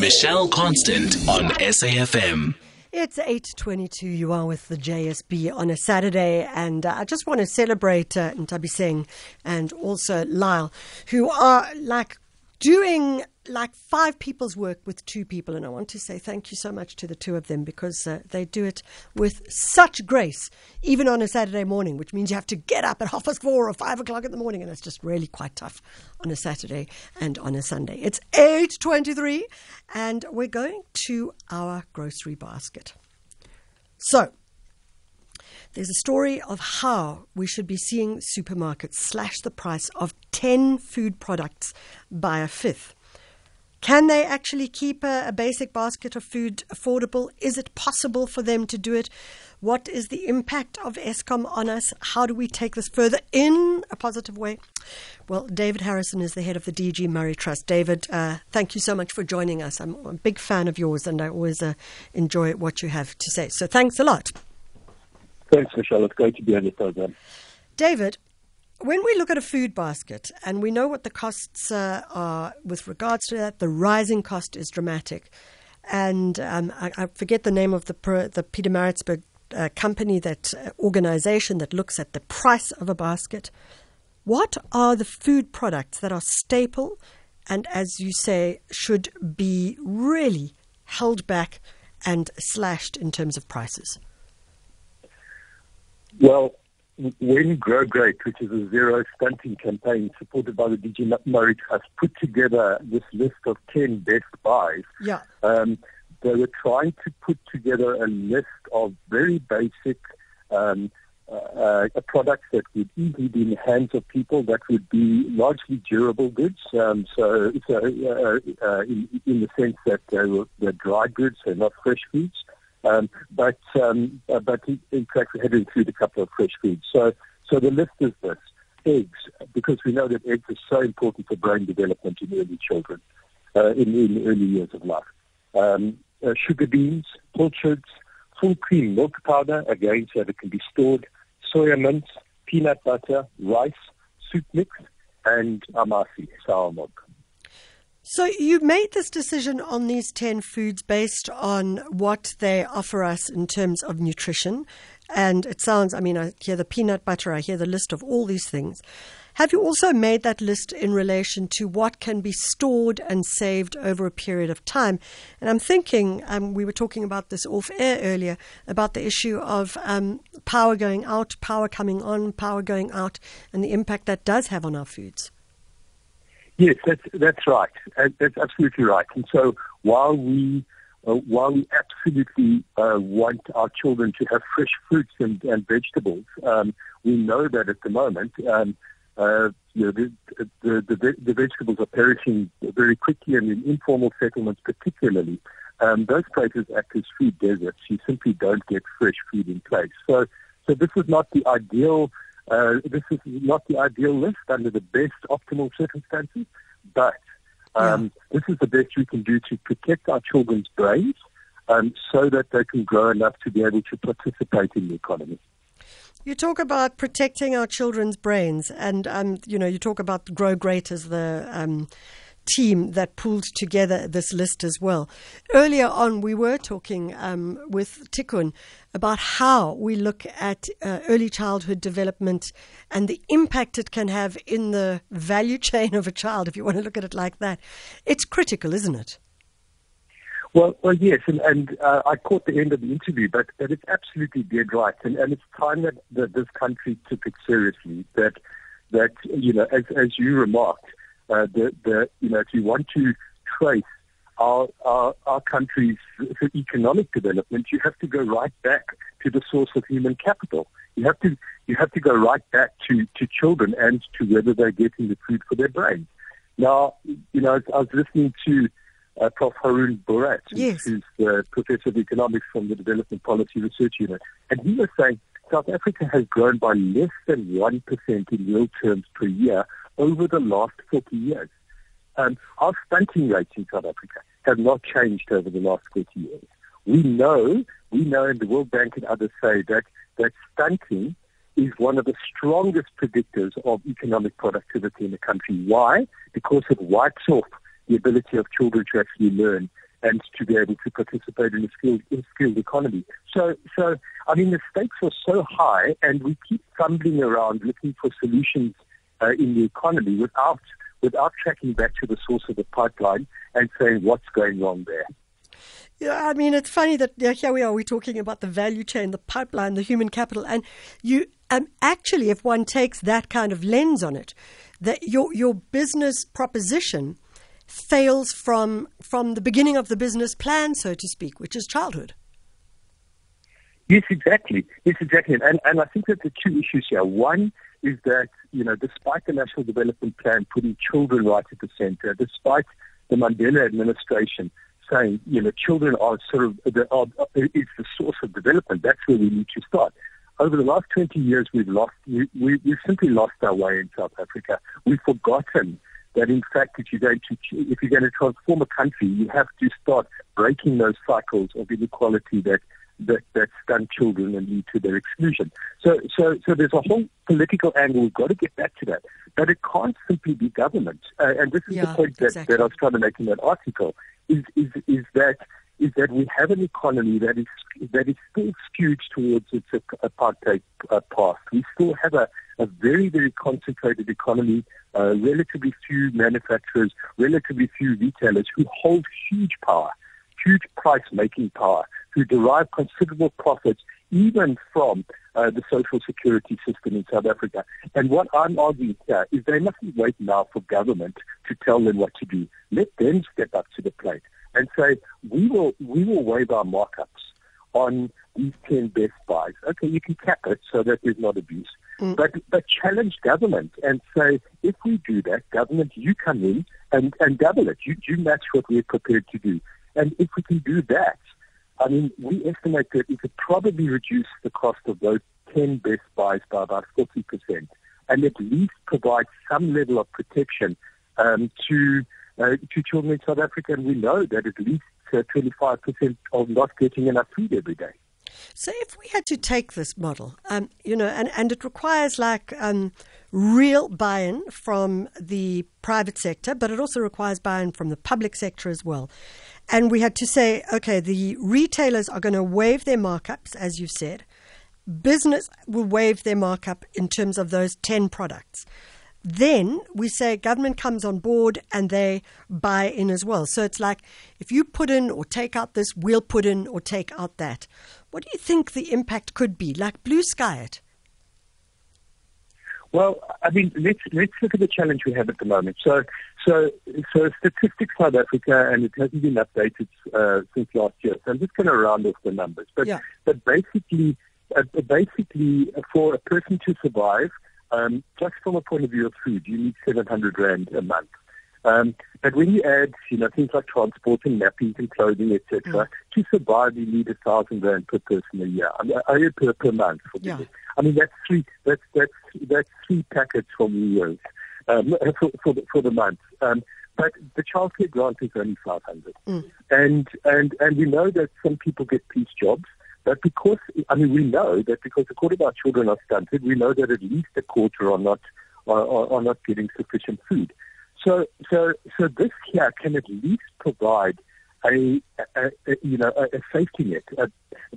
Michelle Constant on SAFM. It's 8.22. You are with the JSB on a Saturday. And uh, I just want to celebrate uh, Ntabi Singh and also Lyle, who are like doing like five people's work with two people. And I want to say thank you so much to the two of them because uh, they do it with such grace, even on a Saturday morning, which means you have to get up at half past four or five o'clock in the morning. And it's just really quite tough on a Saturday and on a Sunday. It's 8.23 and we're going to our grocery basket. So, there's a story of how we should be seeing supermarkets slash the price of 10 food products by a fifth. Can they actually keep a, a, basic basket of food affordable? Is it possible for them to do it? What is the impact of Eskom on us? How do we take this further in a positive way? Well, David Harrison is the head of the DG Murray Trust. David, uh, thank you so much for joining us. I'm a big fan of yours and I always uh, enjoy what you have to say. So thanks a lot. Thanks, Michelle. It's great to be on the program. David, when we look at a food basket and we know what the costs uh, are with regards to that, the rising cost is dramatic. And um, I, I, forget the name of the, the Pietermaritzburg uh, company, that uh, organization that looks at the price of a basket. What are the food products that are staple and, as you say, should be really held back and slashed in terms of prices? Well, when Grow Great, which is a zero stunting campaign supported by the DG Murray Trust, put together this list of 10 best buys, yeah. Um, they were trying to put together a list of very basic um, uh, uh, products that would easily be in the hands of people that would be largely durable goods. Um, so, so uh, uh, in, in, the sense that they were, they're dry goods, they're not fresh foods. Um, but um, uh, but in fact, we had to include a couple of fresh foods. So so the list is this: eggs, because we know that eggs are so important for brain development in early children, uh, in, in early years of life. Um, uh, sugar beans, pilchards, full cream milk powder, again, so that it can be stored, soya mince, peanut butter, rice, soup mix, and amasi, sour milk. So you made this decision on these 10 foods based on what they offer us in terms of nutrition. And it sounds, I mean, I hear the peanut butter, I hear the list of all these things. Have you also made that list in relation to what can be stored and saved over a period of time? And I'm thinking, um, we were talking about this off air earlier, about the issue of um, power going out, power coming on, power going out, and the impact that does have on our foods. Yes, that's that's right. That's absolutely right. And so while we uh, while we absolutely uh, want our children to have fresh fruits and, and vegetables, um, we know that at the moment, um, uh, you know, the, the, the, the, vegetables are perishing very quickly, and in informal settlements particularly, um, those places act as food deserts. You simply don't get fresh food in place. So, so this is not the ideal uh, this is not the ideal list under the best optimal circumstances, but um, yeah. this is the best we can do to protect our children's brains um, so that they can grow enough to be able to participate in the economy. You talk about protecting our children's brains, and um, you know you talk about Grow Great as the um, team that pulled together this list as well. Earlier on, we were talking um, with Tikun about how we look at uh, early childhood development and the impact it can have in the value chain of a child, if you want to look at it like that. It's critical, isn't it? Well, well, yes, and, and uh, I caught the end of the interview, but, but it's absolutely dead right, and, and it's time that, that this country took it seriously. That that you know, as as you remarked, uh, the, the, you know, if you want to trace our, our, our country's economic development, you have to go right back to the source of human capital. You have to, you have to go right back to, to children and to whether they're getting the food for their brains. Now, you know, I was listening to uh, Prof. Haroon Bhorat, yes. who's the professor of economics from the Development Policy Research Unit, and he was saying South Africa has grown by less than 1% in real terms per year over the last 40 years. Um, our stunting rates in South Africa have not changed over the last 40 years. We know, we know, and the World Bank and others say that, that stunting is one of the strongest predictors of economic productivity in the country. Why? Because it wipes off the ability of children to actually learn and to be able to participate in a skilled, in skilled economy. So, so I mean, the stakes are so high, and we keep fumbling around looking for solutions uh, in the economy without without tracking back to the source of the pipeline and saying what's going wrong there. Yeah, I mean, it's funny that yeah, here we are, we're talking about the value chain, the pipeline, the human capital, and you um, actually, if one takes that kind of lens on it, that your your business proposition fails from from the beginning of the business plan, so to speak, which is childhood. Yes, exactly. Yes, exactly. And and I think that the two issues here. One is that you know, despite the National Development Plan putting children right at the centre, despite the Mandela administration saying, you know, children are sort of the, are, is the source of development. That's where we need to start. Over the last 20 years, we've lost, we, we, we've simply lost our way in South Africa. We've forgotten that in fact, if you're going to, if you're going to transform a country, you have to start breaking those cycles of inequality that that, that stun children and lead to their exclusion. So, so, so there's a whole political angle. We've got to get back to that. But it can't simply be government. Uh, and this is yeah, the point that, exactly. that I was trying to make in that article. Is is is that is that we have an economy that is that is still skewed towards its apartheid uh, past. We still have a, a very very concentrated economy, uh, relatively few manufacturers, relatively few retailers who hold huge power, huge price making power, who derive considerable profits even from uh, the social security system in South Africa. And what I'm arguing here is they mustn't wait now for government to tell them what to do. Let them step up to the plate and say, we will, we will waive our markups on these 10 best buys. Okay, you can cap it so that there's not abuse. Mm. But, but challenge government and say, if we do that, government, you come in and, and double it. You, you match what we're prepared to do. And if we can do that, I mean, we estimate that it could probably reduce the cost of those 10 best buys by about 40% and at least provide some level of protection um, to uh, to children in South Africa. And we know that at least uh, 25% are not getting enough food every day. So, if we had to take this model, um, you know, and, and it requires like um, real buy in from the private sector, but it also requires buy in from the public sector as well. And we had to say, okay, the retailers are going to waive their markups, as you've said. Business will waive their markup in terms of those 10 products. Then we say government comes on board and they buy in as well. So it's like if you put in or take out this, we'll put in or take out that. What do you think the impact could be? Like blue sky it? Well, I mean, let's let's look at the challenge we have at the moment. So, so, so Statistics South Africa, and it hasn't been updated uh, since last year. So I'm just going to round off the numbers. But Yeah. but basically, uh, basically, for a person to survive, um, just from a point of view of food, you need 700 rand a month. Um, but when you add, you know, things like transport and nappies and clothing, etc., to survive, you need a thousand rand per person a year. I mean, uh, per per month. For Yeah. people. I mean, that's three. That's that's that's three packets from years um, for for the, for the month. Um, but the childcare grant is only 500, Mm. and and and we know that some people get piece jobs. But because I mean, we know that because a quarter of our children are stunted, we know that at least a quarter are not are, are not getting sufficient food. So so so this here can at least provide a, a, a you know a, a safety net uh,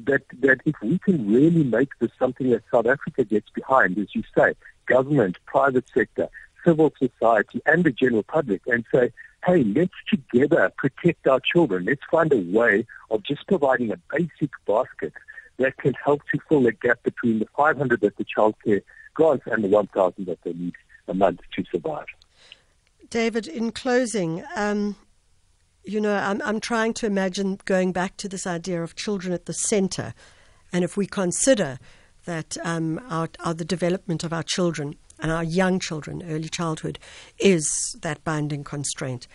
that that if we can really make this something that South Africa gets behind, as you say, government, private sector, civil society, and the general public, and say, hey, let's together protect our children. Let's find a way of just providing a basic basket that can help to fill the gap between the 500 that the childcare grants and the 1,000 that they need a month to survive. David, in closing, um, you know, I'm, I'm trying to imagine going back to this idea of children at the center. And if we consider that um, our, our, the development of our children and our young children, early childhood, is that binding constraint.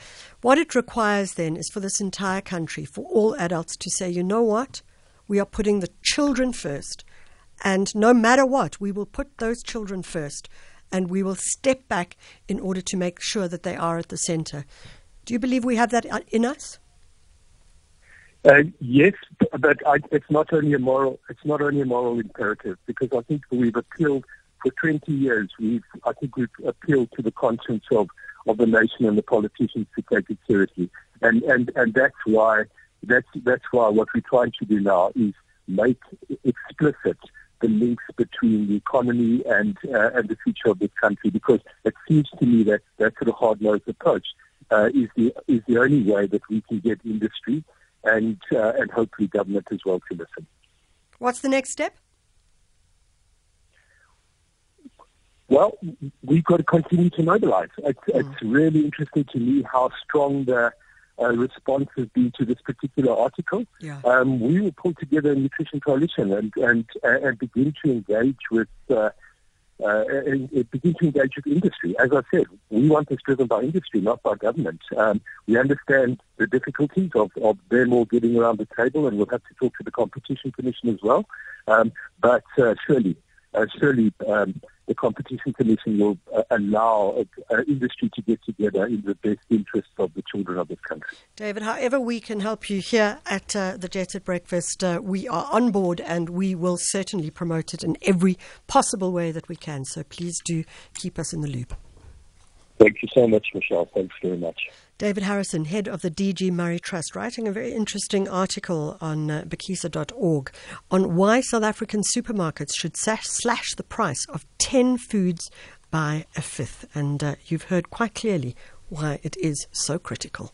What it requires then is for this entire country, for all adults to say, you know what? We are putting the children first. And no matter what, we will put those children first and we will step back in order to make sure that they are at the center. Do you believe we have that uh, in us? Uh, yes, but I, it's not only a moral. It's not only a moral imperative because I think we've appealed for 20 years. We've, I think, we've appealed to the conscience of, of the nation and the politicians to take it seriously, and and and that's why that's that's why what we're trying to do now is make explicit the links between the economy and uh, and the future of this country because it seems to me that that sort of hard-nosed approach uh, is the is the only way that we can get industry and uh, and hopefully government as well to listen. What's the next step? Well, we've got to continue to mobilize. It's, mm. it's really interesting to me how strong the uh, response has been to this particular article. Yeah. Um, we will pull together a nutrition coalition and and and begin to engage with. Uh, uh, and, and begin to engage with industry. As I said, we want this driven by industry, not by government. Um, we understand the difficulties of, of them all getting around the table, and we'll have to talk to the Competition Commission as well. Um, but uh, surely, uh, surely um, the Competition Commission will uh, allow uh, industry to get together in the best interests of the children of this country. David, however we can help you here at uh, the Jet Set Breakfast, uh, we are on board and we will certainly promote it in every possible way that we can. So please do keep us in the loop. Thank you so much, Michelle. Thanks very much. David Harrison, head of the DG Murray Trust, writing a very interesting article on uh, Bhekisisa.org on why South African supermarkets should slash the price of 10 foods by a fifth. And uh, you've heard quite clearly why it is so critical.